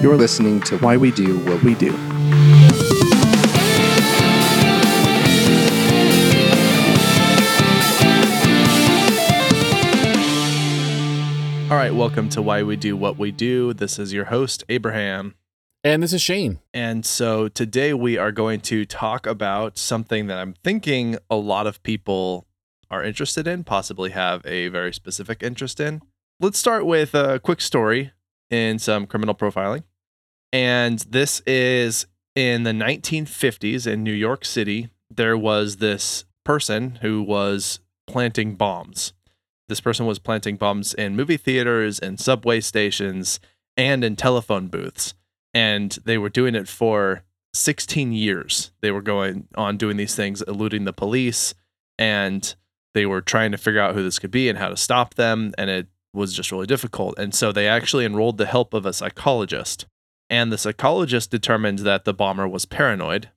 You're listening to Why We Do What We Do. All right, welcome to Why We Do What We Do. This is your host, Abraham. And this is Shane. And so today we are going to talk about something that I'm thinking a lot of people are interested in, possibly have a very specific interest in. Let's start with a quick story in some criminal profiling. And this is in the 1950s in New York City. There was this person who was planting bombs. This person was planting bombs in movie theaters and subway stations and in telephone booths. And they were doing it for 16 years. They were going on doing these things, eluding the police, and they were trying to figure out who this could be and how to stop them. And it was just really difficult. And so they actually enrolled the help of a psychologist. And the psychologist determined that the bomber was paranoid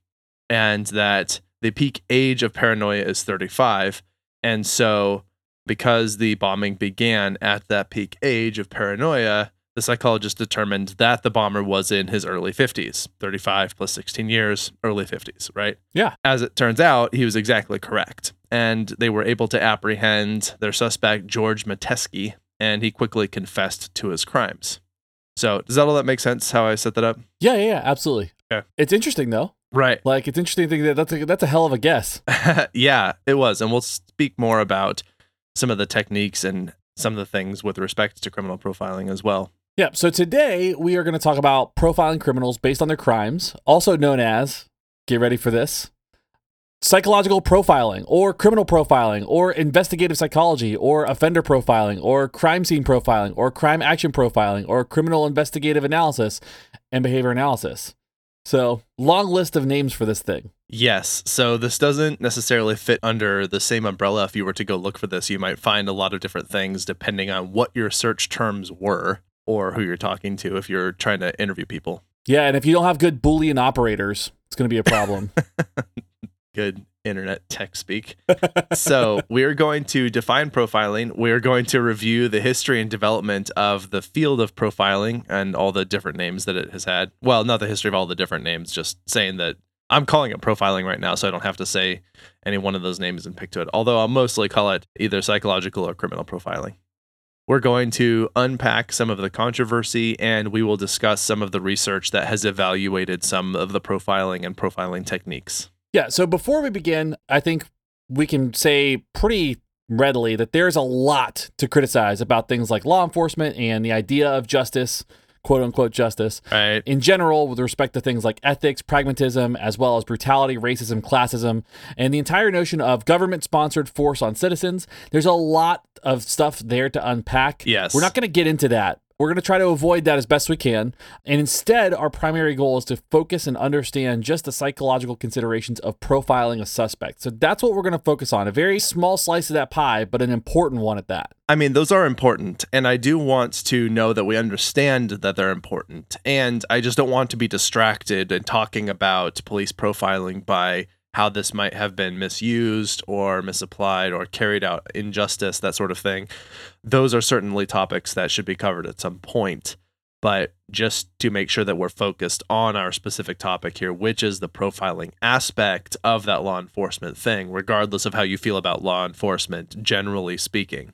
and that the peak age of paranoia is 35. And so because the bombing began at that peak age of paranoia, the psychologist determined that the bomber was in his early 50s, 35 plus 16 years, early 50s, right? Yeah. As it turns out, he was exactly correct. And they were able to apprehend their suspect, George Metesky, and he quickly confessed to his crimes. So, does that all that make sense how I set that up? Yeah, yeah, yeah, absolutely. Okay. It's interesting though. Right. Like it's interesting to think that that's a, that's a hell of a guess. yeah, it was. And we'll speak more about some of the techniques and some of the things with respect to criminal profiling as well. Yeah. So today we are going to talk about profiling criminals based on their crimes, also known as get ready for this psychological profiling or criminal profiling or investigative psychology or offender profiling or crime scene profiling or crime action profiling or criminal investigative analysis and behavior analysis. So, long list of names for this thing. Yes. So this doesn't necessarily fit under the same umbrella. If you were to go look for this, you might find a lot of different things depending on what your search terms were or who you're talking to if you're trying to interview people. Yeah, and if you don't have good Boolean operators, it's going to be a problem. Good internet tech speak. so, we're going to define profiling. We're going to review the history and development of the field of profiling and all the different names that it has had. Well, not the history of all the different names, just saying that I'm calling it profiling right now, so I don't have to say any one of those names and pick to it. Although I'll mostly call it either psychological or criminal profiling. We're going to unpack some of the controversy and we will discuss some of the research that has evaluated some of the profiling and profiling techniques. Yeah. So before we begin, I think we can say pretty readily that there's a lot to criticize about things like law enforcement and the idea of justice, quote unquote justice, Right. in general with respect to things like ethics, pragmatism, as well as brutality, racism, classism, and the entire notion of government sponsored force on citizens. There's a lot of stuff there to unpack. Yes. We're not going to get into that. We're going to try to avoid that as best we can. And instead, our primary goal is to focus and understand just the psychological considerations of profiling a suspect. So that's what we're going to focus on. A very small slice of that pie, but an important one at that. I mean, those are important, and I do want to know that we understand that they're important. And I just don't want to be distracted and talking about police profiling by how this might have been misused or misapplied or carried out injustice, that sort of thing. Those are certainly topics that should be covered at some point. But just to make sure that we're focused on our specific topic here, which is the profiling aspect of that law enforcement thing, regardless of how you feel about law enforcement, generally speaking.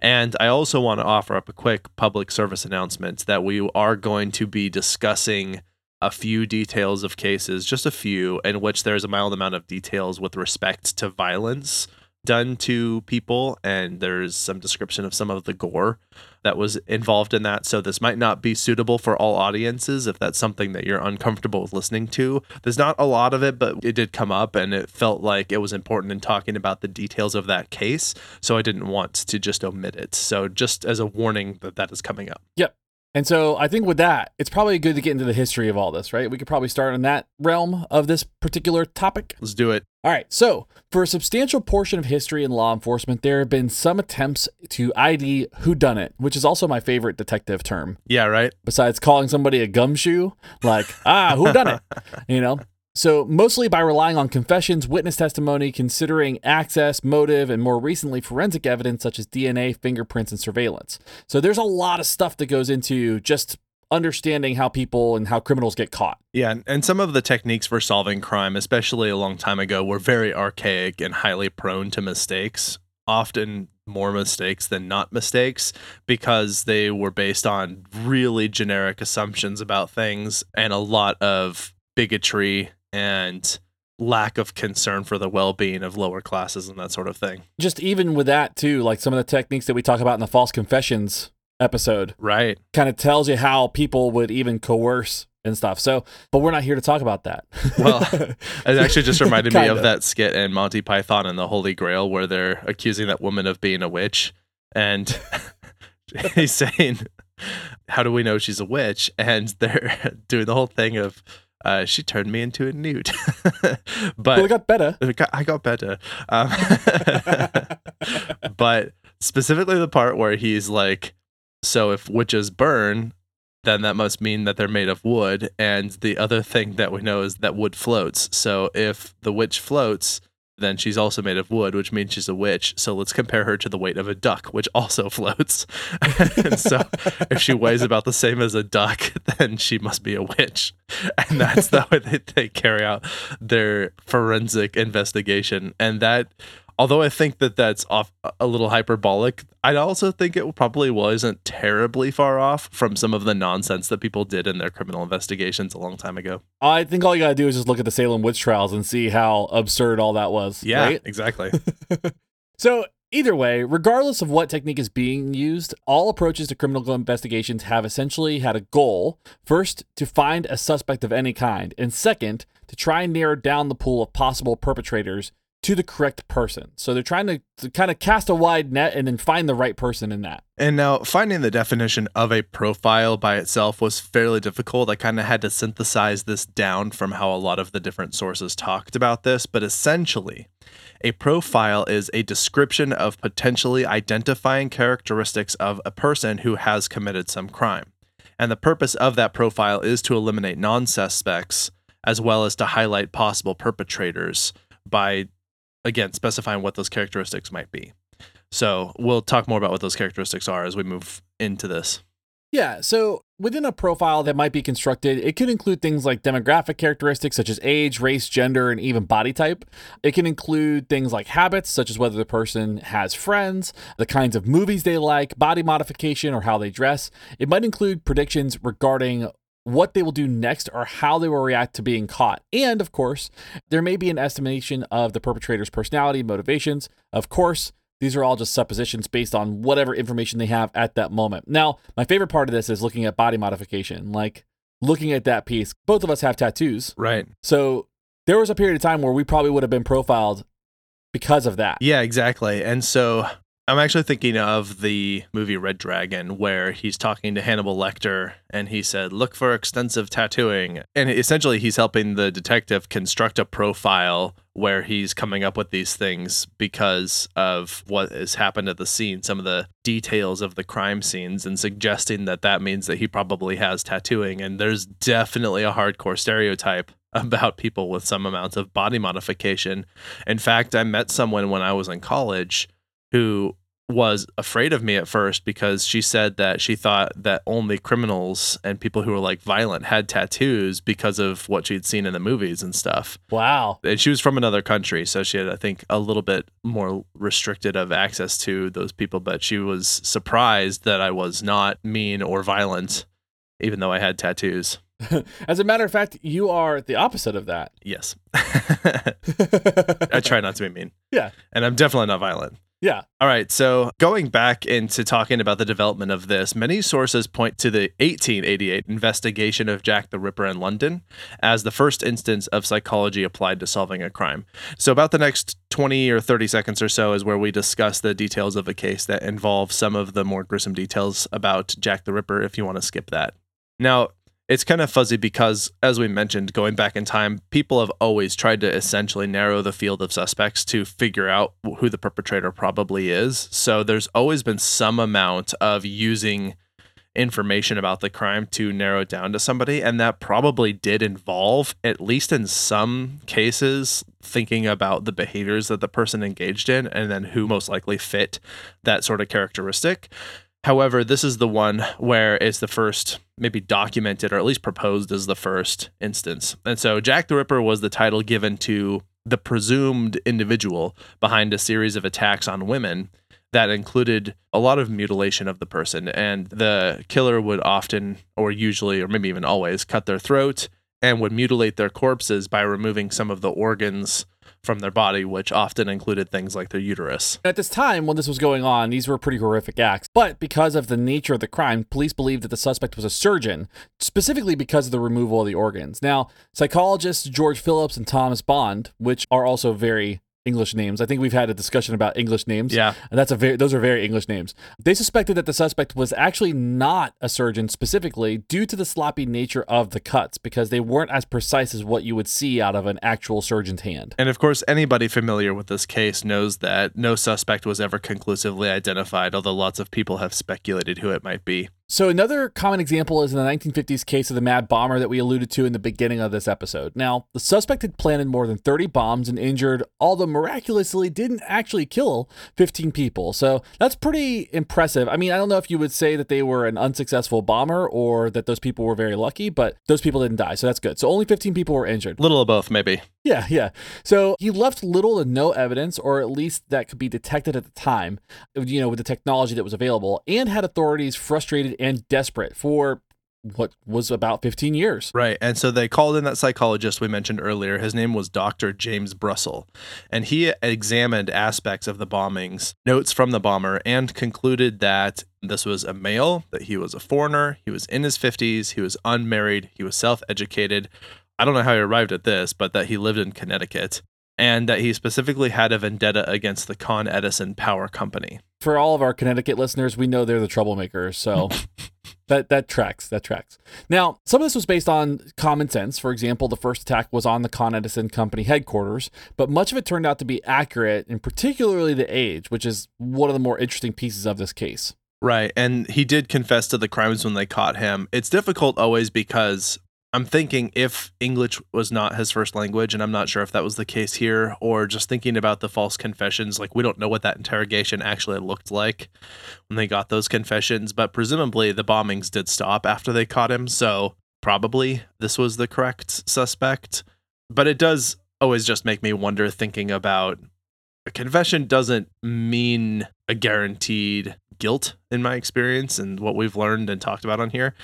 And I also want to offer up a quick public service announcement that we are going to be discussing a few details of cases, just a few, in which there's a mild amount of details with respect to violence done to people. And there's some description of some of the gore that was involved in that. So this might not be suitable for all audiences if that's something that you're uncomfortable with listening to. There's not a lot of it, but it did come up and it felt like it was important in talking about the details of that case. So I didn't want to just omit it. So just as a warning that that is coming up. Yep. And so I think with that, it's probably good to get into the history of all this, right? We could probably start in that realm of this particular topic. Let's do it. All right, so for a substantial portion of history in law enforcement, there have been some attempts to ID whodunit, which is also my favorite detective term. Yeah, right. Besides calling somebody a gumshoe, like ah, whodunit, you know. So mostly by relying on confessions, witness testimony, considering access, motive, and more recently forensic evidence such as DNA, fingerprints, and surveillance. So there's a lot of stuff that goes into just understanding how people and how criminals get caught. Yeah, and- some of the techniques for solving crime, especially a long time ago, were very archaic and highly prone to mistakes. Often more mistakes than not mistakes because they were based on really generic assumptions about things and a lot of bigotry and lack of concern for the well-being of lower classes and that sort of thing. Just even with that too, like some of the techniques that we talk about in the false confessions episode Right. kind of tells you how people would even coerce and stuff. So, but we're not here to talk about that. Well, It actually just reminded me of Kinda. that skit in Monty Python and the Holy Grail where they're accusing that woman of being a witch. And he's saying, How do we know she's a witch? And they're doing the whole thing of, uh, She turned me into a newt. well, but it got better. I got, I got better. Um, but specifically the part where he's like, so if witches burn, then that must mean that they're made of wood. And the other thing that we know is that wood floats. So if the witch floats, then she's also made of wood, which means she's a witch. So let's compare her to the weight of a duck, which also floats. and so if she weighs about the same as a duck, then she must be a witch. And that's the way they, they carry out their forensic investigation. And that, although I think that that's off uh, a little hyperbolic, I also think it probably wasn't terribly far off from some of the nonsense that people did in their criminal investigations a long time ago. I think all you got to do is just look at the Salem witch trials and see how absurd all that was. Yeah, right? exactly. So, either way, regardless of what technique is being used, all approaches to criminal investigations have essentially had a goal first, to find a suspect of any kind, and second, to try and narrow down the pool of possible perpetrators to the correct person. So, they're trying to, to kind of cast a wide net and then find the right person in that. And now finding the definition of a profile by itself was fairly difficult. I kind of had to synthesize this down from how a lot of the different sources talked about this, but essentially, a profile is a description of potentially identifying characteristics of a person who has committed some crime. And the purpose of that profile is to eliminate non suspects as well as to highlight possible perpetrators by, again, specifying what those characteristics might be. So we'll talk more about what those characteristics are as we move into this. Yeah, so within a profile that might be constructed, it could include things like demographic characteristics such as age, race, gender, and even body type. It can include things like habits, such as whether the person has friends, the kinds of movies they like, body modification, or how they dress. It might include predictions regarding what they will do next or how they will react to being caught. And of course, there may be an estimation of the perpetrator's personality, motivations. Of course, these are all just suppositions based on whatever information they have at that moment. Now, my favorite part of this is looking at body modification, like looking at that piece. Both of us have tattoos. Right. So there was a period of time where we probably would have been profiled because of that. Yeah, exactly. And so I'm actually thinking of the movie Red Dragon, where he's talking to Hannibal Lecter and he said, Look for extensive tattooing. And essentially, he's helping the detective construct a profile where he's coming up with these things because of what has happened at the scene, some of the details of the crime scenes, and suggesting that that means that he probably has tattooing. And there's definitely a hardcore stereotype about people with some amounts of body modification. In fact, I met someone when I was in college who was afraid of me at first because she said that she thought that only criminals and people who were like violent had tattoos because of what she'd seen in the movies and stuff. Wow. And she was from another country, so she had, I think, a little bit more restricted of access to those people. But she was surprised that I was not mean or violent, even though I had tattoos. As a matter of fact, you are the opposite of that. Yes, I try not to be mean. Yeah. and I'm definitely not violent. Yeah. All right, so going back into talking about the development of this, many sources point to the 1888 investigation of Jack the Ripper in London as the first instance of psychology applied to solving a crime. So, about the next 20 or 30 seconds or so is where we discuss the details of a case that involve some of the more gruesome details about Jack the Ripper, if you want to skip that. Now, it's kind of fuzzy because, as we mentioned, going back in time, people have always tried to essentially narrow the field of suspects to figure out who the perpetrator probably is. So there's always been some amount of using information about the crime to narrow it down to somebody. And that probably did involve, at least in some cases, thinking about the behaviors that the person engaged in and then who most likely fit that sort of characteristic. However, this is the one where it's the first, maybe documented or at least proposed as the first instance. And so Jack the Ripper was the title given to the presumed individual behind a series of attacks on women that included a lot of mutilation of the person. And the killer would often, or usually, or maybe even always, cut their throat and would mutilate their corpses by removing some of the organs from their body, which often included things like their uterus. At this time, when this was going on, these were pretty horrific acts. But because of the nature of the crime, police believed that the suspect was a surgeon, specifically because of the removal of the organs. Now, psychologists George Phillips and Thomas Bond, which are also very English names. I think we've had a discussion about English names. Yeah. And that's a very those are very English names. They suspected that the suspect was actually not a surgeon specifically due to the sloppy nature of the cuts because they weren't as precise as what you would see out of an actual surgeon's hand. And of course, anybody familiar with this case knows that no suspect was ever conclusively identified, although lots of people have speculated who it might be. So another common example is in the 1950s case of the Mad Bomber that we alluded to in the beginning of this episode. Now, the suspect had planted more than 30 bombs and injured, although miraculously didn't actually kill 15 people. So that's pretty impressive. I mean, I don't know if you would say that they were an unsuccessful bomber or that those people were very lucky, but those people didn't die, so that's good. So only 15 people were injured. Little of both, maybe. Yeah, yeah. So he left little to no evidence, or at least that could be detected at the time, you know, with the technology that was available, and had authorities frustrated and desperate for what was about 15 years. Right. And so they called in that psychologist we mentioned earlier. His name was Dr. James Brussel. And he examined aspects of the bombings, notes from the bomber, and concluded that this was a male, that he was a foreigner, he was in his 50s, he was unmarried, he was self educated. I don't know how he arrived at this, but that he lived in Connecticut and that he specifically had a vendetta against the Con Edison Power Company. For all of our Connecticut listeners, we know they're the troublemakers, so that that tracks. That tracks. Now, some of this was based on common sense. For example, the first attack was on the Con Edison Company headquarters, but much of it turned out to be accurate, and particularly the age, which is one of the more interesting pieces of this case. Right. And he did confess to the crimes when they caught him. It's difficult always because I'm thinking if English was not his first language, and I'm not sure if that was the case here, or just thinking about the false confessions, like we don't know what that interrogation actually looked like when they got those confessions, but presumably the bombings did stop after they caught him. So probably this was the correct suspect. But it does always just make me wonder thinking about a confession doesn't mean a guaranteed guilt in my experience and what we've learned and talked about on here.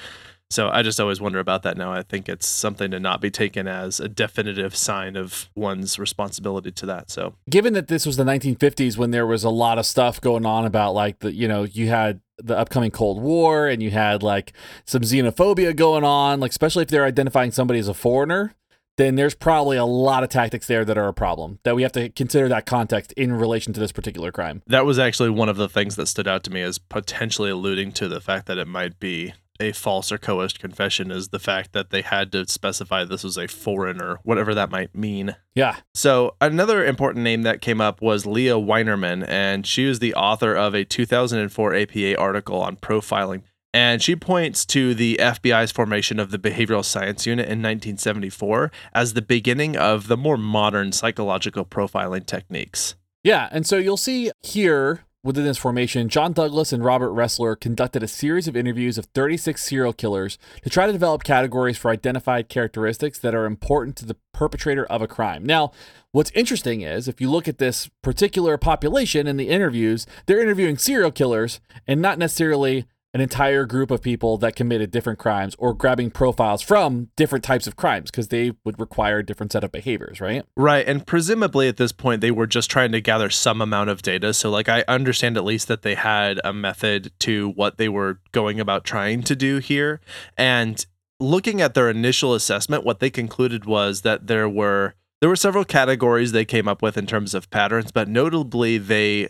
So I just always wonder about that now. I think it's something to not be taken as a definitive sign of one's responsibility to that. So, given that this was the 1950s when there was a lot of stuff going on about like the, you know, you had the upcoming Cold War and you had like some xenophobia going on, like especially if they're identifying somebody as a foreigner, then there's probably a lot of tactics there that are a problem that we have to consider that context in relation to this particular crime. That was actually one of the things that stood out to me as potentially alluding to the fact that it might be a false or coerced confession is the fact that they had to specify this was a foreigner, whatever that might mean. Yeah. So another important name that came up was Lea Winerman, and she was the author of a 2004 APA article on profiling. And she points to the FBI's formation of the Behavioral Science Unit in 1974 as the beginning of the more modern psychological profiling techniques. Yeah, and so you'll see here Within this formation, John Douglas and Robert Ressler conducted a series of interviews of 36 serial killers to try to develop categories for identified characteristics that are important to the perpetrator of a crime. Now, what's interesting is if you look at this particular population in the interviews, they're interviewing serial killers and not necessarily an entire group of people that committed different crimes or grabbing profiles from different types of crimes because they would require a different set of behaviors, right? Right. And presumably at this point, they were just trying to gather some amount of data. So, like, I understand at least that they had a method to what they were going about trying to do here. And looking at their initial assessment, what they concluded was that there were. There were several categories they came up with in terms of patterns, but notably they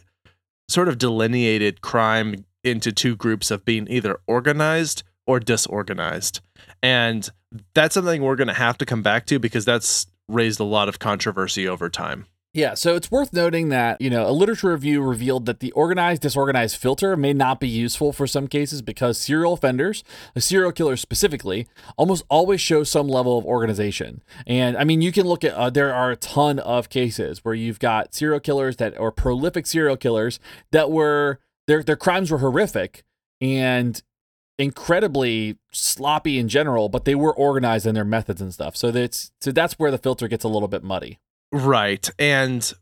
sort of delineated crime into two groups of being either organized or disorganized. And that's something we're going to have to come back to because that's raised a lot of controversy over time. Yeah, so it's worth noting that, you know, a literature review revealed that the organized disorganized filter may not be useful for some cases because serial offenders, serial killers specifically, almost always show some level of organization. And I mean, you can look at, uh, there are a ton of cases where you've got serial killers that, are prolific serial killers that were their their crimes were horrific and incredibly sloppy in general, but they were organized in their methods and stuff. So that's so that's where the filter gets a little bit muddy. Right. And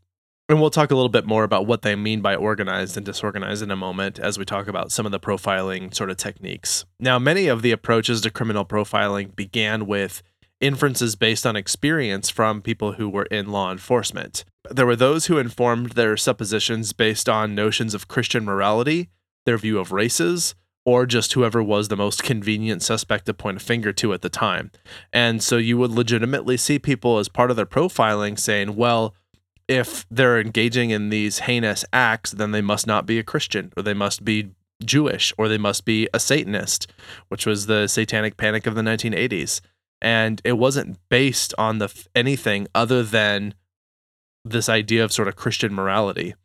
and we'll talk a little bit more about what they mean by organized and disorganized in a moment as we talk about some of the profiling sort of techniques. Now, many of the approaches to criminal profiling began with inferences based on experience from people who were in law enforcement. There were those who informed their suppositions based on notions of Christian morality, their view of races, or just whoever was the most convenient suspect to point a finger to at the time. And so you would legitimately see people as part of their profiling saying, well, if they're engaging in these heinous acts, then they must not be a Christian or they must be Jewish or they must be a Satanist, which was the satanic panic of the 1980s. And it wasn't based on the anything other than this idea of sort of Christian morality.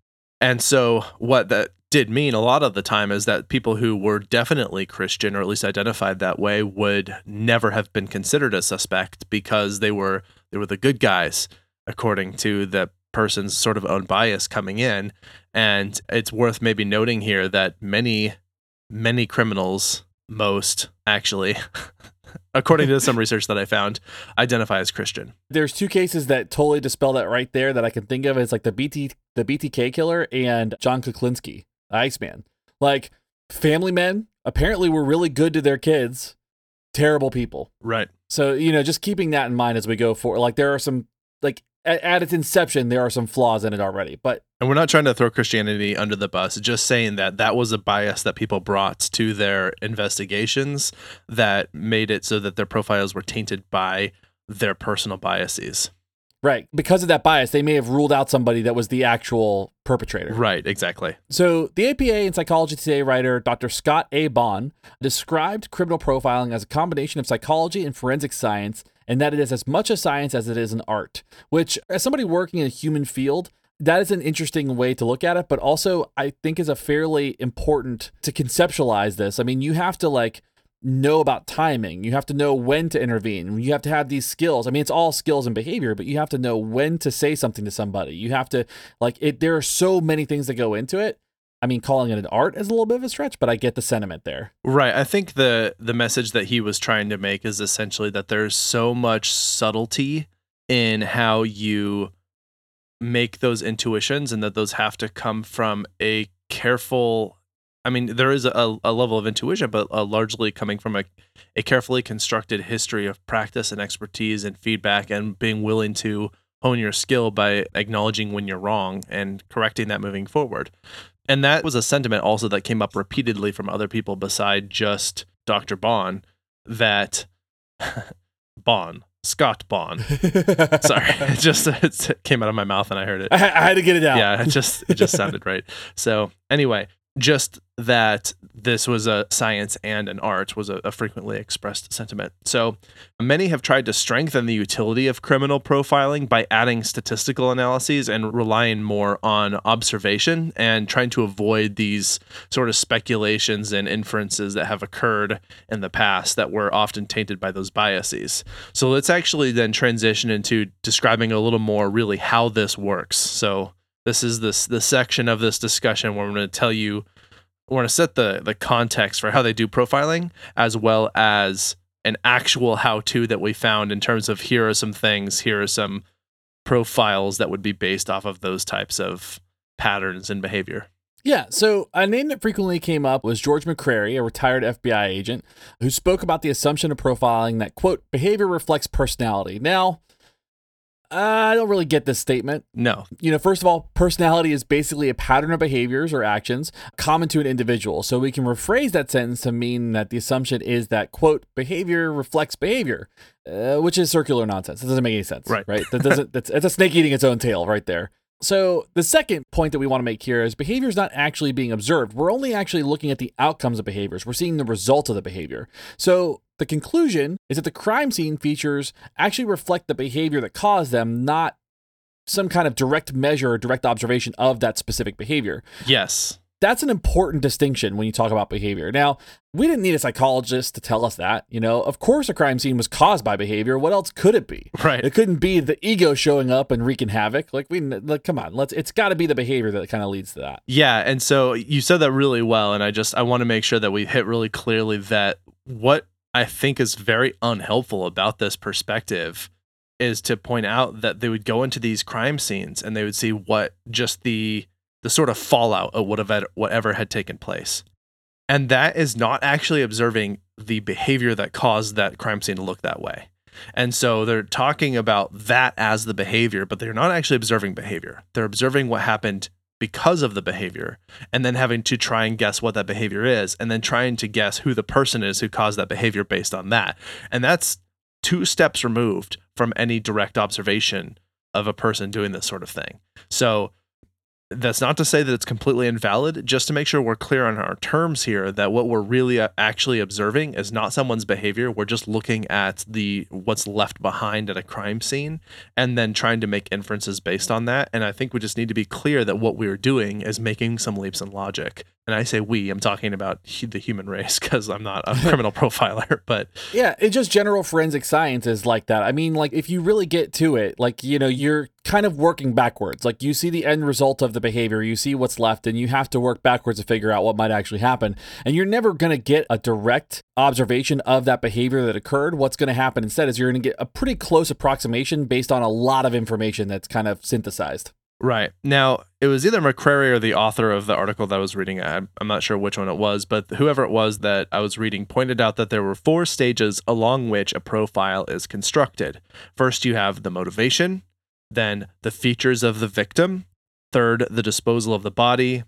And so what that did mean a lot of the time is that people who were definitely Christian or at least identified that way would never have been considered a suspect because they were they were the good guys according to the person's sort of own bias coming in and it's worth maybe noting here that many many criminals most actually according to some research that I found, identify as Christian. There's two cases that totally dispel that right there that I can think of. It's like the BT the BTK killer and John Kuklinski, Iceman. Like family men apparently were really good to their kids, terrible people. Right. So, you know, just keeping that in mind as we go forward. Like there are some like at, at its inception there are some flaws in it already, but and we're not trying to throw Christianity under the bus, just saying that that was a bias that people brought to their investigations that made it so that their profiles were tainted by their personal biases. Right. Because of that bias, they may have ruled out somebody that was the actual perpetrator. Right, exactly. So, the APA and Psychology Today writer Dr. Scott A. Bonn described criminal profiling as a combination of psychology and forensic science, and that it is as much a science as it is an art, which, as somebody working in a human field, that is an interesting way to look at it, but also I think is a fairly important to conceptualize this. I mean, you have to like know about timing. You have to know when to intervene. You have to have these skills. I mean, it's all skills and behavior, but you have to know when to say something to somebody. You have to like it there are so many things that go into it. I mean, calling it an art is a little bit of a stretch, but I get the sentiment there. Right. I think the the message that he was trying to make is essentially that there's so much subtlety in how you make those intuitions and that those have to come from a careful I mean, there is a, a level of intuition, but uh, largely coming from a, a carefully constructed history of practice and expertise and feedback and being willing to hone your skill by acknowledging when you're wrong and correcting that moving forward. And that was a sentiment also that came up repeatedly from other people beside just Dr. Bonn that Bonn, Scott Bonn. Sorry, it just it came out of my mouth and I heard it. I, I had to get it out. Yeah, it just it just sounded right. So anyway, just that this was a science and an art was a, a, frequently expressed sentiment. So many have tried to strengthen the utility of criminal profiling by adding statistical analyses and relying more on observation and trying to avoid these sort of speculations and inferences that have occurred in the past that were often tainted by those biases. So let's actually then transition into describing a little more really how this works. So this is this the section of this discussion where I'm going to tell you we're going to set the the context for how they do profiling as well as an actual how to that we found in terms of here are some things here are some profiles that would be based off of those types of patterns and behavior yeah, so a name that frequently came up was George McCrary, a retired FBI agent, who spoke about the assumption of profiling that, quote, behavior reflects personality. Now, I don't really get this statement. No. You know, first of all, personality is basically a pattern of behaviors or actions common to an individual. So we can rephrase that sentence to mean that the assumption is that, quote, behavior reflects behavior, uh, which is circular nonsense. It doesn't make any sense. Right. Right. That doesn't, that's, it's a snake eating its own tail right there. So, the second point that we want to make here is behavior is not actually being observed. We're only actually looking at the outcomes of behaviors. We're seeing the result of the behavior. So, the conclusion is that the crime scene features actually reflect the behavior that caused them, not some kind of direct measure or direct observation of that specific behavior. Yes. That's an important distinction when you talk about behavior. Now, we didn't need a psychologist to tell us that. You know, of course, a crime scene was caused by behavior. What else could it be? Right. It couldn't be the ego showing up and wreaking havoc. Like we, like, come on, let's. It's got to be the behavior that kind of leads to that. Yeah, and so you said that really well, and I just I want to make sure that we hit really clearly that what I think is very unhelpful about this perspective is to point out that they would go into these crime scenes and they would see what just the the sort of fallout of whatever whatever had taken place. And that is not actually observing the behavior that caused that crime scene to look that way. And so they're talking about that as the behavior, but they're not actually observing behavior. They're observing what happened because of the behavior and then having to try and guess what that behavior is and then trying to guess who the person is who caused that behavior based on that. And that's two steps removed from any direct observation of a person doing this sort of thing. So that's not to say that it's completely invalid just to make sure we're clear on our terms here that what we're really uh, actually observing is not someone's behavior. We're just looking at the what's left behind at a crime scene and then trying to make inferences based on that. And i think we just need to be clear that what we're doing is making some leaps in logic. And I say we, I'm talking about the human race because I'm not a criminal profiler, but yeah, it's just general forensic science is like that. I mean, like if you really get to it, like you know, you're kind of working backwards. Like you see the end result of the behavior, you see what's left, and you have to work backwards to figure out what might actually happen. And you're never going to get a direct observation of that behavior that occurred. What's going to happen instead is you're going to get a pretty close approximation based on a lot of information that's kind of synthesized. Right. Now, it was either McCrary or the author of the article that I was reading. I'm, I'm not sure which one it was, but whoever it was that I was reading pointed out that there were four stages along which a profile is constructed. First, you have the motivation, then the features of the victim, third, the disposal of the body,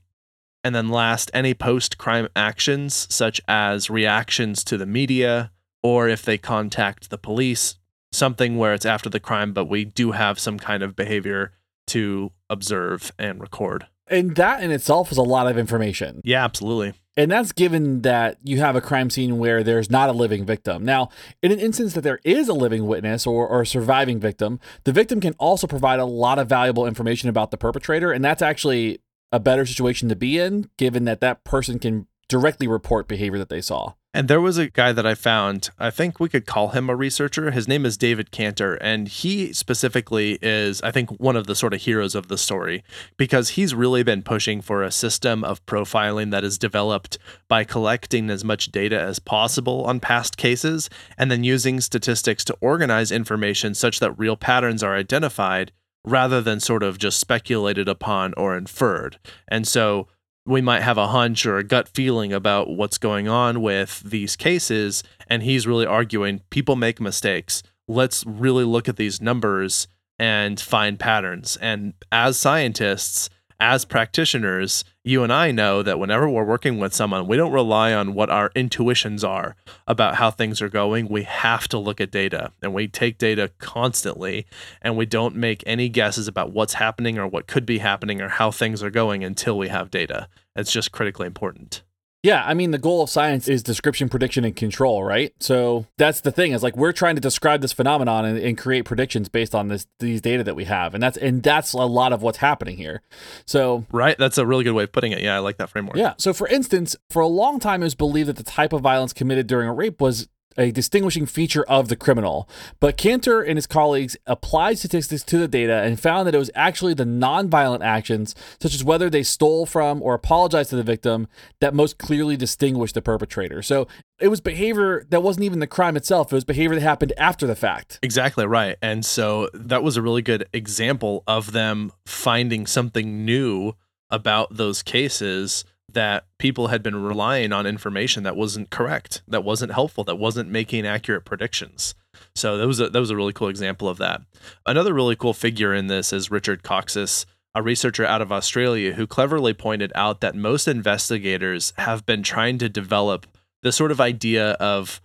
and then last, any post crime actions, such as reactions to the media, or if they contact the police, something where it's after the crime, but we do have some kind of behavior to observe and record. And that in itself is a lot of information. Yeah, absolutely. And that's given that you have a crime scene where there's not a living victim. Now, in an instance that there is a living witness or, or a surviving victim, the victim can also provide a lot of valuable information about the perpetrator. And that's actually a better situation to be in, given that that person can directly report behavior that they saw. And there was a guy that I found, I think we could call him a researcher. His name is David Canter, and he specifically is, I think, one of the sort of heroes of the story because he's really been pushing for a system of profiling that is developed by collecting as much data as possible on past cases and then using statistics to organize information such that real patterns are identified rather than sort of just speculated upon or inferred. And so, we might have a hunch or a gut feeling about what's going on with these cases. And he's really arguing people make mistakes. Let's really look at these numbers and find patterns. And as scientists, as practitioners, you and I know that whenever we're working with someone, we don't rely on what our intuitions are about how things are going. We have to look at data and we take data constantly and we don't make any guesses about what's happening or what could be happening or how things are going until we have data. It's just critically important. Yeah, I mean the goal of science is description, prediction, and control, right? So that's the thing is like we're trying to describe this phenomenon and, and, create predictions based on this these data that we have, and that's and that's a lot of what's happening here. So right, that's a really good way of putting it. Yeah, I like that framework. Yeah. So for instance, for a long time it was believed that the type of violence committed during a rape was a distinguishing feature of the criminal. But Canter and his colleagues applied statistics to the data and found that it was actually the nonviolent actions, such as whether they stole from or apologized to the victim, that most clearly distinguished the perpetrator. So it was behavior that wasn't even the crime itself, it was behavior that happened after the fact. Exactly right. And so that was a really good example of them finding something new about those cases that people had been relying on information that wasn't correct, that wasn't helpful, that wasn't making accurate predictions. So that was a, that was a really cool example of that. Another really cool figure in this is Richard Kocsis, a researcher out of Australia who cleverly pointed out that most investigators have been trying to develop this sort of idea of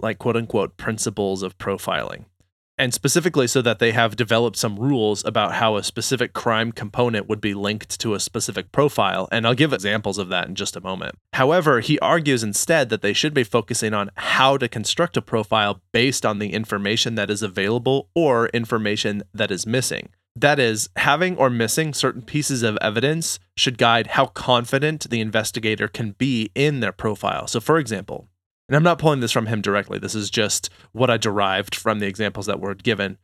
like quote unquote principles of profiling and specifically so that they have developed some rules about how a specific crime component would be linked to a specific profile. And I'll give examples of that in just a moment. However, he argues instead that they should be focusing on how to construct a profile based on the information that is available or information that is missing. That is, having or missing certain pieces of evidence should guide how confident the investigator can be in their profile. So, for example, and I'm not pulling this from him directly, this is just what I derived from the examples that were given.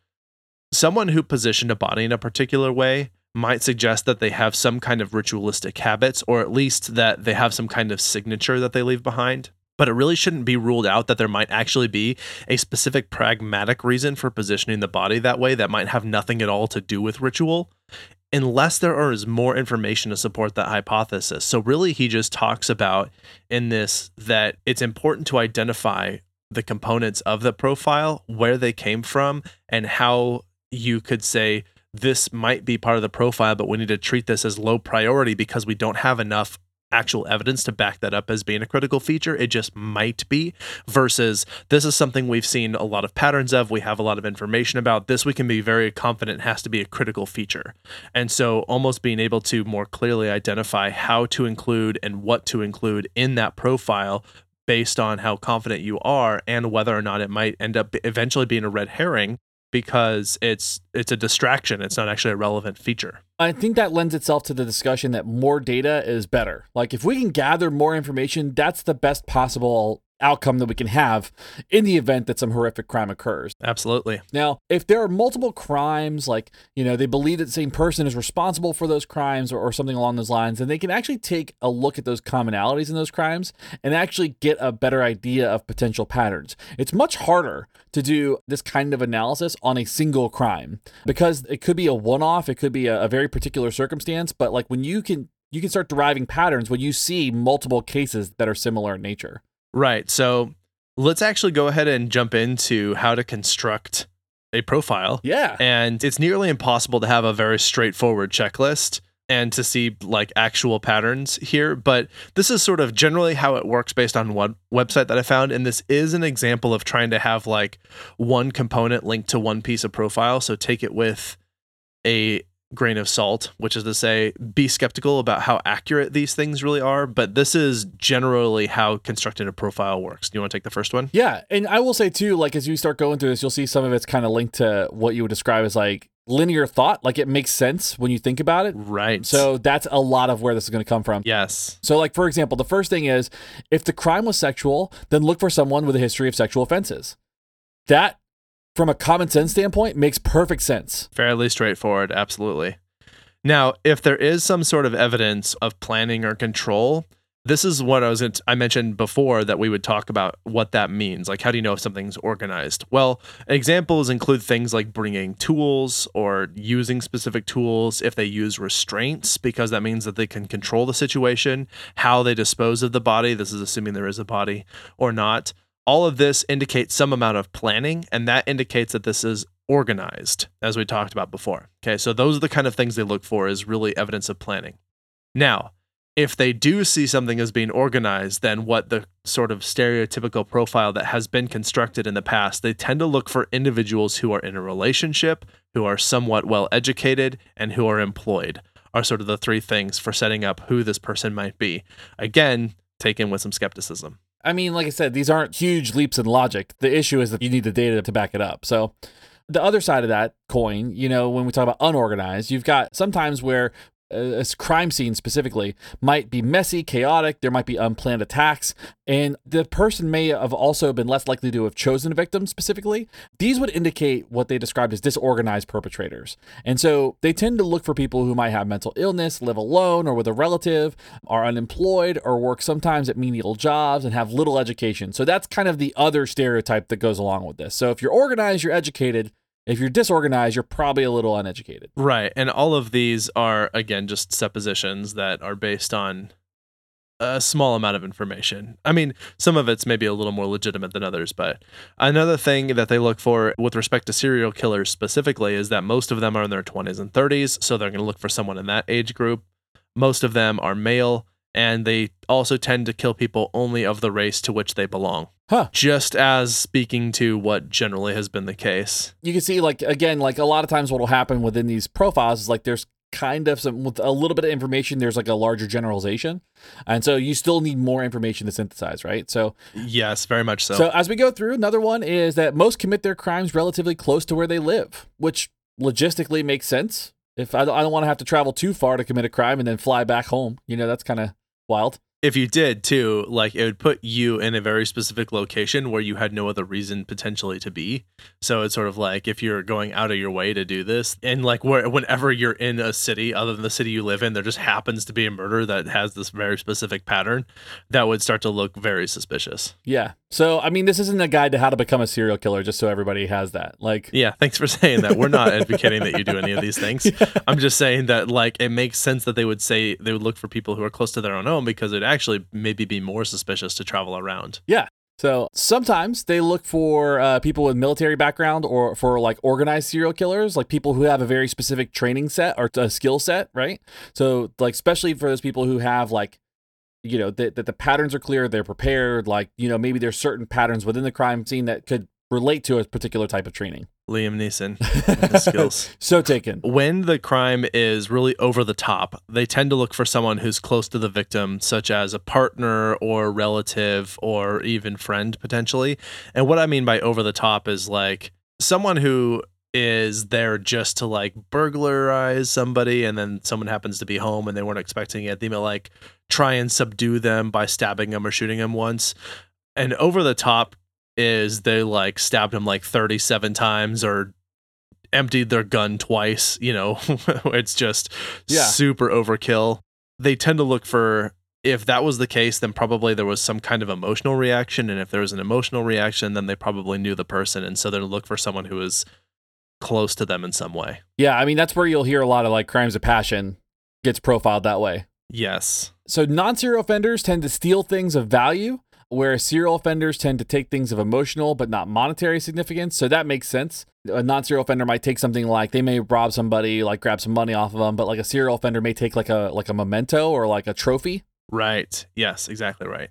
Someone who positioned a body in a particular way might suggest that they have some kind of ritualistic habits, or at least that they have some kind of signature that they leave behind. But it really shouldn't be ruled out that there might actually be a specific pragmatic reason for positioning the body that way that might have nothing at all to do with ritual, unless there is more information to support that hypothesis. So, really, he just talks about in this that it's important to identify the components of the profile, where they came from, and how you could say this might be part of the profile, but we need to treat this as low priority because we don't have enough actual evidence to back that up as being a critical feature. It just might be, versus this is something we've seen a lot of patterns of. We have a lot of information about this. We can be very confident has to be a critical feature. And so, almost being able to more clearly identify how to include and what to include in that profile based on how confident you are and whether or not it might end up eventually being a red herring because it's it's a distraction. It's not actually a relevant feature. I think that lends itself to the discussion that more data is better. Like if we can gather more information that's the best possible outcome that we can have in the event that some horrific crime occurs. Absolutely. Now, if there are multiple crimes, like, you know, they believe that the same person is responsible for those crimes or, or something along those lines, then they can actually take a look at those commonalities in those crimes and actually get a better idea of potential patterns. It's much harder to do this kind of analysis on a single crime because it could be a one off, it could be a, a very particular circumstance, but like when you can you can start deriving patterns when you see multiple cases that are similar in nature. Right. So let's actually go ahead and jump into how to construct a profile. Yeah. And it's nearly impossible to have a very straightforward checklist and to see like actual patterns here, but this is sort of generally how it works based on one website that I found and this is an example of trying to have like one component linked to one piece of profile, so take it with a grain of salt, which is to say, be skeptical about how accurate these things really are. But this is generally how constructing a profile works. Do you want to take the first one? Yeah. And I will say, too, like as you start going through this, you'll see some of it's kind of linked to what you would describe as like linear thought. Like it makes sense when you think about it. Right. So that's a lot of where this is going to come from. Yes. So, like, for example, the first thing is if the crime was sexual, then look for someone with a history of sexual offenses. That from a common sense standpoint makes perfect sense. Fairly straightforward, absolutely. Now, if there is some sort of evidence of planning or control, this is what I was in, I mentioned before that we would talk about what that means. Like, how do you know if something's organized? Well, examples include things like bringing tools or using specific tools. If they use restraints, because that means that they can control the situation, how they dispose of the body. This is assuming there is a body or not all of this indicates some amount of planning, and that indicates that this is organized, as we talked about before. Okay, so those are the kind of things they look for is really evidence of planning. Now, if they do see something as being organized, then what the sort of stereotypical profile that has been constructed in the past, they tend to look for individuals who are in a relationship, who are somewhat well educated, and who are employed, are sort of the three things for setting up who this person might be. Again, taken with some skepticism. I mean, like I said, these aren't huge leaps in logic. The issue is that you need the data to back it up. So, the other side of that coin, you know, when we talk about unorganized, you've got sometimes where Uh, a crime scene specifically might be messy, chaotic. There might be unplanned attacks, and the person may have also been less likely to have chosen a victim specifically. These would indicate what they described as disorganized perpetrators. And so they tend to look for people who might have mental illness, live alone or with a relative, are unemployed, or work sometimes at menial jobs and have little education. So that's kind of the other stereotype that goes along with this. So if you're organized, you're educated, if you're disorganized, you're probably a little uneducated. Right. And all of these are, again, just suppositions that are based on a small amount of information. I mean, some of it's maybe a little more legitimate than others, but another thing that they look for with respect to serial killers specifically is that most of them are in their 20s and 30s. So they're going to look for someone in that age group. Most of them are male, and they also tend to kill people only of the race to which they belong. Huh. Just as speaking to what generally has been the case. You can see, like, again, like a lot of times what will happen within these profiles is like there's kind of some, with a little bit of information, there's like a larger generalization. And so you still need more information to synthesize, right? So, yes, very much so. So, as we go through, another one is that most commit their crimes relatively close to where they live, which logistically makes sense. If I don't, I don't want to have to travel too far to commit a crime and then fly back home, you know, that's kind of wild. If you did too, like it would put you in a very specific location where you had no other reason potentially to be. So it's sort of like if you're going out of your way to do this, and like where whenever you're in a city other than the city you live in, there just happens to be a murder that has this very specific pattern, that would start to look very suspicious. Yeah. So, I mean, this isn't a guide to how to become a serial killer, just so everybody has that. Like, Yeah, thanks for saying that. We're not advocating that you do any of these things. I'm just saying that like it makes sense that they would say they would look for people who are close to their own home because it'd actually maybe be more suspicious to travel around. yeah. So sometimes they look for uh, people with military background or for like organized serial killers, like people who have a very specific training set or a skill set, right? So, like, especially for those people who have like, you know, that, that the patterns are clear, they're prepared, like, you know, maybe there's certain patterns within the crime scene that could relate to a particular type of training. Liam Neeson skills. So taken. when the crime is really over the top, they tend to look for someone who's close to the victim, such as a partner or relative or even friend potentially. And what I mean by over the top is like someone who is there just to like burglarize somebody and then someone happens to be home and they weren't expecting it. They may like try and subdue them by stabbing them or shooting them once. And over the top is they like stabbed him like 37 times or emptied their gun twice, you know, it's just Yeah. super overkill. They tend to look for if that was the case, then probably there was some kind of emotional reaction. And if there was an emotional reaction, then they probably knew the person. And so they'd look for someone who is close to them in some way. Yeah. I mean, that's where you'll hear a lot of like crimes of passion gets profiled that way. Yes. So non serial offenders tend to steal things of value, whereas serial offenders tend to take things of emotional but not monetary significance. So that makes sense. A non serial offender might take something like they may rob somebody, like grab some money off of them, but like a serial offender may take like a like a memento or like a trophy. Right. Yes, exactly right.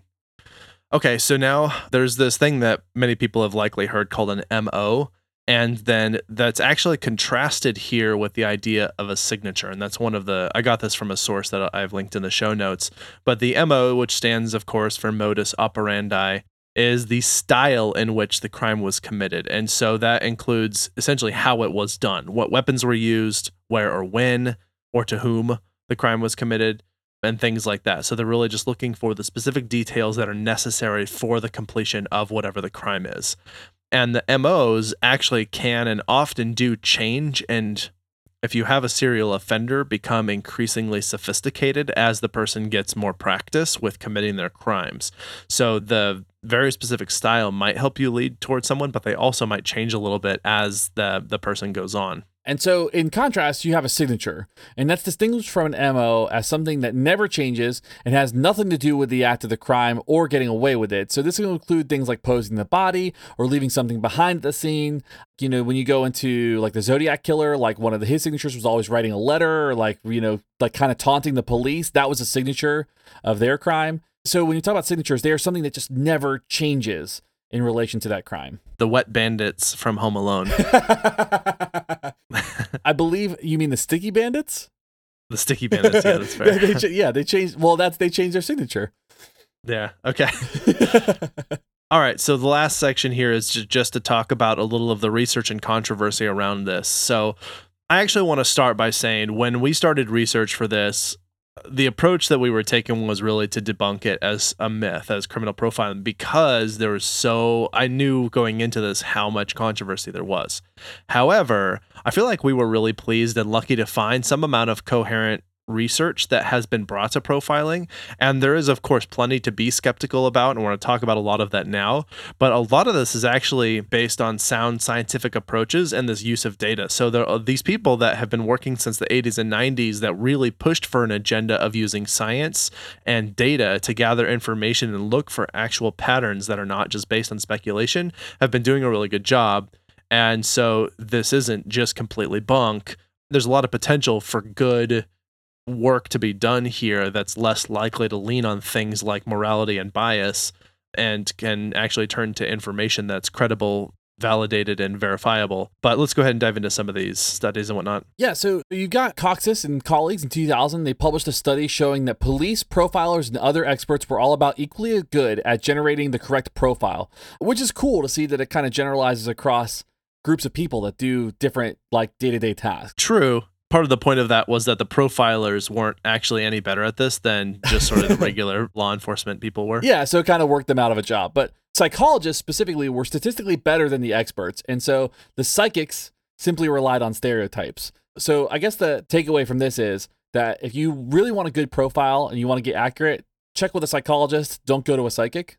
Okay, so now there's this thing that many people have likely heard called an MO. And then that's actually contrasted here with the idea of a signature. And that's one of the, I got this from a source that I've linked in the show notes. But the MO, which stands, of course, for modus operandi, is the style in which the crime was committed. And so that includes essentially how it was done, what weapons were used, where or when, or to whom the crime was committed, and things like that. So they're really just looking for the specific details that are necessary for the completion of whatever the crime is. And the MOs actually can and often do change and if you have a serial offender become increasingly sophisticated as the person gets more practice with committing their crimes. So the very specific style might help you lead towards someone, but they also might change a little bit as the the person goes on. And so, in contrast, you have a signature, and that's distinguished from an MO as something that never changes and has nothing to do with the act of the crime or getting away with it. So, this will include things like posing the body or leaving something behind the scene. You know, when you go into like the Zodiac killer, like one of the, his signatures was always writing a letter, or like, you know, like kind of taunting the police. That was a signature of their crime. So, when you talk about signatures, they are something that just never changes in relation to that crime. The wet bandits from Home Alone. I believe you mean the sticky bandits. The sticky bandits, yeah, that's fair. they, cha- yeah, they changed. Well, that's they changed their signature. Yeah. Okay. All right. So the last section here is ju- just to talk about a little of the research and controversy around this. So I actually want to start by saying when we started research for this, the approach that we were taking was really to debunk it as a myth, as criminal profiling, because there was so, I knew going into this how much controversy there was. However, I feel like we were really pleased and lucky to find some amount of coherent research that has been brought to profiling. And there is, of course, plenty to be skeptical about. And we're going to talk about a lot of that now. But a lot of this is actually based on sound scientific approaches and this use of data. So there are these people that have been working since the 80s and 90s that really pushed for an agenda of using science and data to gather information and look for actual patterns that are not just based on speculation, have been doing a really good job. And so this isn't just completely bunk. There's a lot of potential for good work to be done here that's less likely to lean on things like morality and bias and can actually turn to information that's credible, validated, and verifiable. But let's go ahead and dive into some of these studies and whatnot. Yeah, so you got Kocsis and colleagues in 2000. They published a study showing that police, profilers, and other experts were all about equally as good at generating the correct profile, which is cool to see that it kind of generalizes across groups of people that do different like day-to-day tasks. True. Part of the point of that was that the profilers weren't actually any better at this than just sort of the regular law enforcement people were. Yeah, so it kind of worked them out of a job. But psychologists specifically were statistically better than the experts. And so the psychics simply relied on stereotypes. So I guess the takeaway from this is that if you really want a good profile and you want to get accurate, check with a psychologist, don't go to a psychic.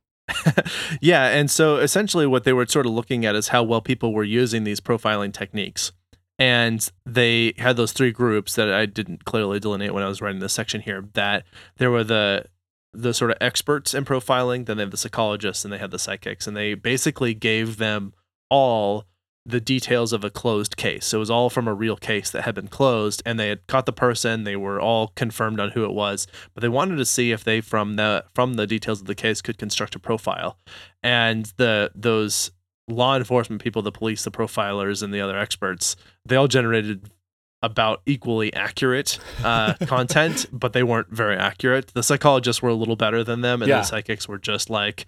yeah, and so essentially what they were sort of looking at is how well people were using these profiling techniques. And they had those three groups that I didn't clearly delineate when I was writing this section here. That there were the the sort of experts in profiling, then they have the psychologists and they had the psychics, and they basically gave them all the details of a closed case. So it was all from a real case that had been closed and they had caught the person, they were all confirmed on who it was, but they wanted to see if they from the from the details of the case could construct a profile. And the those law enforcement people, the police, the profilers and the other experts, they all generated about equally accurate uh, content, but they weren't very accurate. The psychologists were a little better than them, and Yeah. the psychics were just like,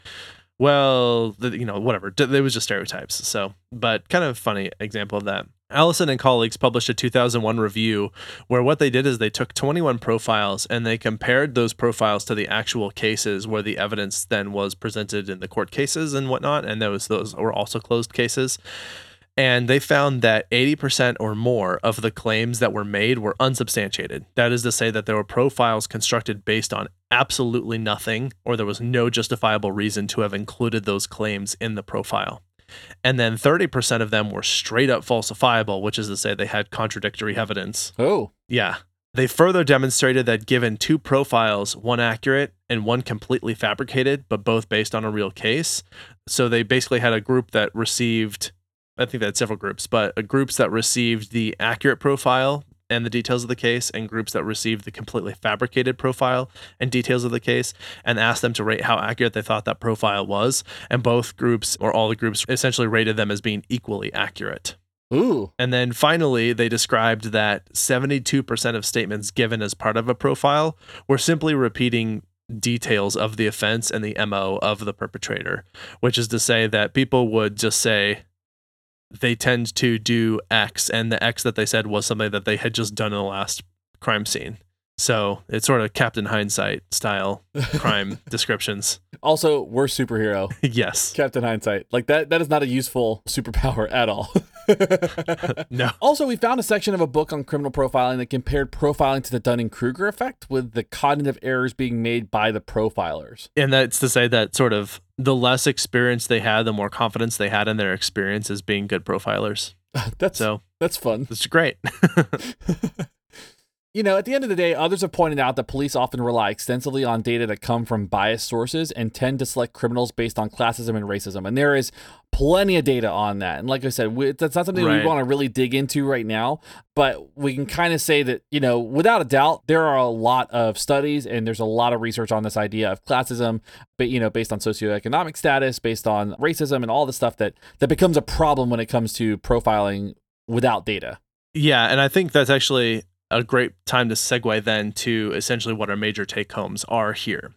well, you know, whatever. It was just stereotypes. So, but kind of funny example of that. Alison and colleagues published a 2001 review where what they did is they took 21 profiles and they compared those profiles to the actual cases where the evidence then was presented in the court cases and whatnot. And those those were also closed cases and they found that 80% or more of the claims that were made were unsubstantiated. That is to say, that there were profiles constructed based on absolutely nothing, or there was no justifiable reason to have included those claims in the profile. And then 30% of them were straight up falsifiable, which is to say, they had contradictory evidence. Oh, Yeah. They further demonstrated that given two profiles, one accurate and one completely fabricated, but both based on a real case. So they basically had a group that received, I think they had several groups, but groups that received the accurate profile and the details of the case, and groups that received the completely fabricated profile and details of the case, and asked them to rate how accurate they thought that profile was. And both groups, or all the groups, essentially rated them as being equally accurate. ooh, And then finally, they described that 72% of statements given as part of a profile were simply repeating details of the offense and the MO of the perpetrator, which is to say that people would just say they tend to do X, and the X that they said was something that they had just done in the last crime scene. So it's sort of Captain Hindsight style crime descriptions. Also, worst superhero, yes. Captain Hindsight. Like that that is not a useful superpower at all. No. Also, we found a section of a book on criminal profiling that compared profiling to the Dunning-Kruger effect with the cognitive errors being made by the profilers. and that's to say that sort of the less experience they had, the more confidence they had in their experience as being good profilers. That's So that's fun. it's great. You know, at the end of the day, others have pointed out that police often rely extensively on data that come from biased sources and tend to select criminals based on classism and racism. And there is plenty of data on that. And like I said, we, that's not something Right. we want to really dig into right now, but we can kind of say that, you know, without a doubt, there are a lot of studies and there's a lot of research on this idea of classism, but, you know, based on socioeconomic status, based on racism and all the stuff that, that becomes a problem when it comes to profiling without data. yeah, and I think that's actually a great time to segue then to essentially what our major take homes are here.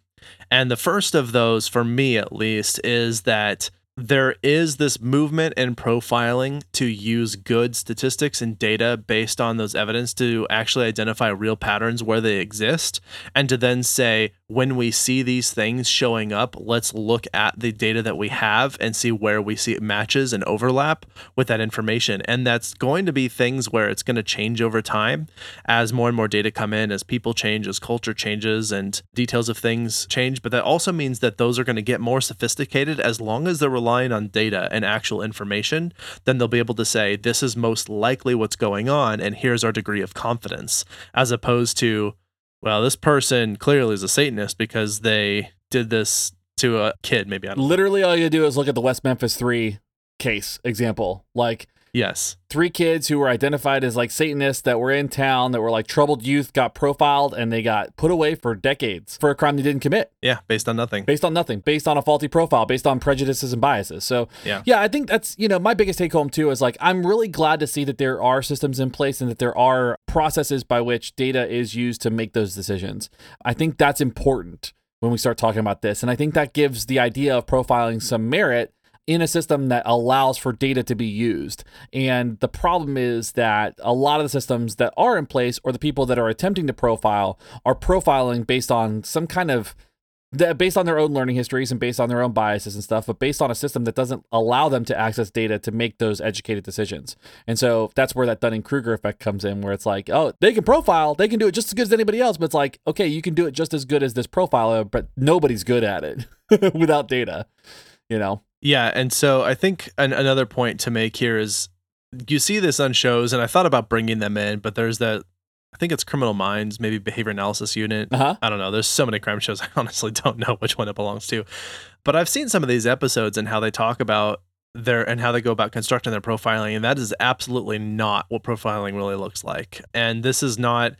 And the first of those, for me at least, is that there is this movement in profiling to use good statistics and data based on those evidence to actually identify real patterns where they exist and to then say when we see these things showing up let's look at the data that we have and see where we see matches and overlap with that information. And that's going to be things where it's going to change over time as more and more data come in as people change as culture changes and details of things change. But that also means that those are going to get more sophisticated as long as they're relying on data and actual information then they'll be able to say this is most likely what's going on and here's our degree of confidence as opposed to well this person clearly is a satanist because they did this to a kid maybe i Literally, all you do is look at the West Memphis 3 case example. Like, yes three kids who were identified as like Satanists that were in town that were like troubled youth got profiled and they got put away for decades for a crime they didn't commit yeah based on nothing based on nothing, based on a faulty profile, based on prejudices and biases. So, Yeah. yeah, I think that's, you know, my biggest take home too is like, I'm really glad to see that there are systems in place and that there are processes by which data is used to make those decisions. I think that's important when we start talking about this. And I think that gives the idea of profiling some merit. In a system that allows for data to be used. And the problem is that a lot of the systems that are in place or the people that are attempting to profile are profiling based on some kind of based on their own learning histories and based on their own biases and stuff, but based on a system that doesn't allow them to access data to make those educated decisions. And so that's where that Dunning Kruger effect comes in, where it's like, oh, they can profile, they can do it just as good as anybody else, but it's like, okay, you can do it just as good as this profiler, but nobody's good at it without data, you know? Yeah. And so I think an- another point to make here is you see this on shows, and I thought about bringing them in, but there's that I think it's Criminal Minds, maybe Behavior Analysis Unit. Uh-huh. I don't know. There's so many crime shows. I honestly don't know which one it belongs to. But I've seen some of these episodes and how they talk about their and how they go about constructing their profiling, and that is absolutely not what profiling really looks like. And this is not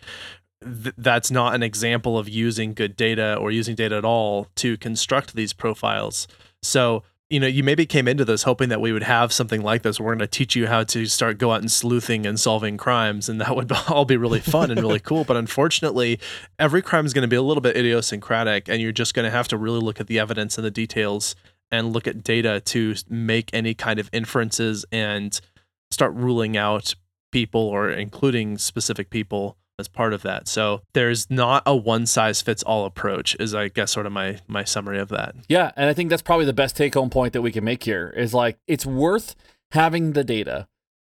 th- that's not an example of using good data or using data at all to construct these profiles. So you know, you maybe came into this hoping that we would have something like this. We're going to teach you how to start go out and sleuthing and solving crimes, and that would all be really fun and really cool. But unfortunately, every crime is going to be a little bit idiosyncratic, and you're just going to have to really look at the evidence and the details and look at data to make any kind of inferences and start ruling out people or including specific people as part of that. So there's not a one size fits all approach is I guess sort of my my summary of that. Yeah, and I think that's probably the best take home point that we can make here is like it's worth having the data,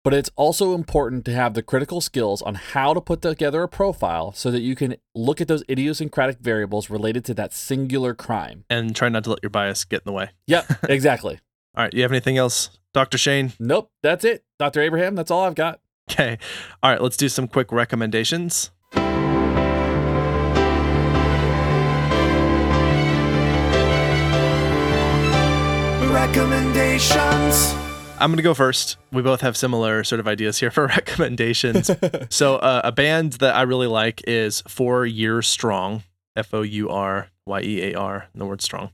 but it's also important to have the critical skills on how to put together a profile so that you can look at those idiosyncratic variables related to that singular crime and try not to let your bias get in the way. Yep, exactly. all right, you have anything else, Dr. Shane? Nope, that's it. Dr. Abraham, that's all I've got. Okay. All right, let's do some quick recommendations. Recommendations. I'm going to go first. We both have similar sort of ideas here for recommendations. so, uh, a band that I really like is Four Year Strong, F O U R Y E A R, the word strong.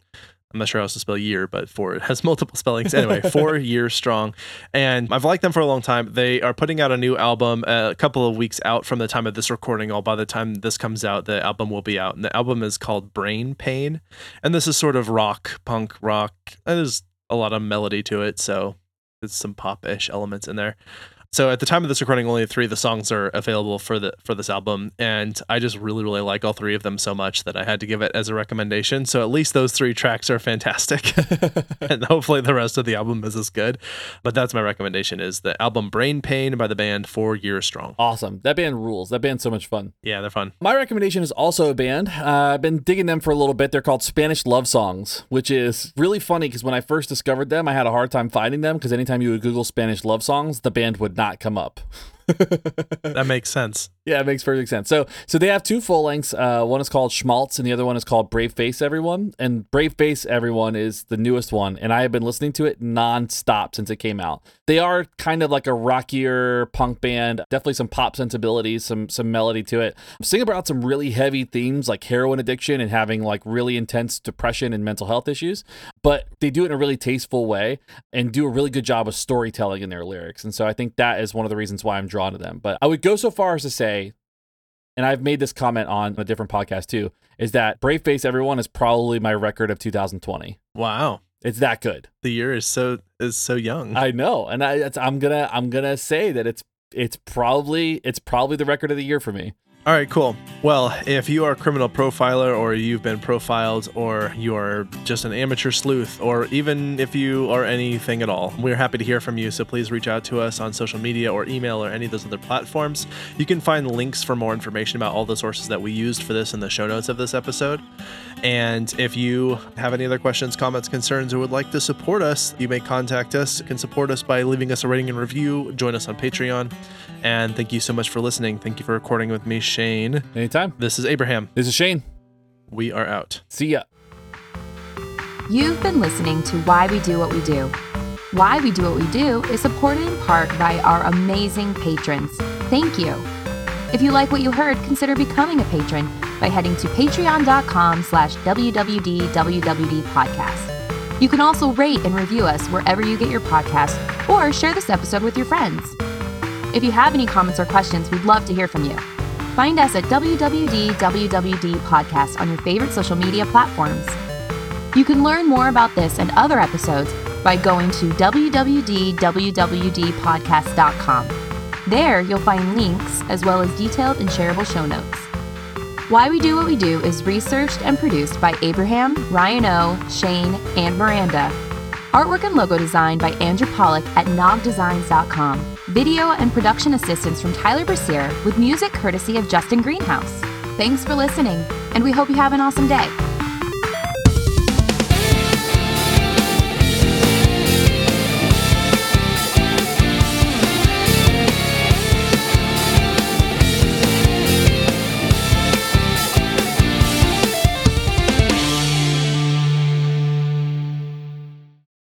I'm not sure how else to spell year, but four it has multiple spellings. Anyway, four years strong, and I've liked them for a long time. They are putting out a new album a couple of weeks out from the time of this recording. All by the time this comes out, the album will be out, and the album is called Brain Pain, and this is sort of rock, punk rock. There's a lot of melody to it, so there's some pop-ish elements in there so at the time of this recording only three of the songs are available for the for this album and i just really really like all three of them so much that i had to give it as a recommendation so at least those three tracks are fantastic and hopefully the rest of the album is as good but that's my recommendation is the album brain pain by the band four years strong Awesome. That band rules. That band's so much fun. yeah they're fun My recommendation is also a band. Uh, I've been digging them for a little bit. They're called Spanish Love Songs, which is really funny because when I first discovered them, I had a hard time finding them because anytime you would Google Spanish Love Songs, the band would not come up. that makes sense Yeah, it makes perfect sense. So, so they have two full lengths. Uh, one is called Schmaltz, and the other one is called Brave Face Everyone. And Brave Face Everyone is the newest one, and I have been listening to it nonstop since it came out. They are kind of like a rockier punk band, definitely some pop sensibilities, some some melody to it. Sing about some really heavy themes like heroin addiction and having like really intense depression and mental health issues, but they do it in a really tasteful way and do a really good job of storytelling in their lyrics. And so I think that is one of the reasons why I'm drawn to them. But I would go so far as to say and I've made this comment on a different podcast too, is that Brave Face Everyone is probably my record of 2020. wow It's that good. the year is so is so young I know, and I it's, I'm gonna I'm gonna say that it's it's probably it's probably the record of the year for me. All right, cool. Well, if you are a criminal profiler or you've been profiled or you are just an amateur sleuth or even if you are anything at all, we're happy to hear from you. So please reach out to us on social media or email or any of those other platforms. You can find links for more information about all the sources that we used for this in the show notes of this episode. And if you have any other questions, comments, concerns, or would like to support us, you may contact us. You can support us by leaving us a rating and review. Join us on Patreon. And thank you so much for listening. Thank you for recording with me, Shane. Anytime. This is Abraham. This is Shane. We are out. See ya. You've been listening to Why We Do What We Do. Why We Do What We Do is supported in part by our amazing patrons. Thank you. If you like what you heard, consider becoming a patron by heading to patreon.com slash www.wwd podcast. You can also rate and review us wherever you get your podcast or share this episode with your friends. If you have any comments or questions, we'd love to hear from you. Find us at www.wwd podcast on your favorite social media platforms. You can learn more about this and other episodes by going to www.wwdpodcast.com. There, you'll find links as well as detailed and shareable show notes. Why We Do What We Do is researched and produced by Abraham, Ryan O, Shane, and Miranda. Artwork and logo design by Andrew Pollock at nogdesigns.com. Video and production assistance from Tyler Brasier with music courtesy of Justin Greenhouse. Thanks for listening, and we hope you have an awesome day.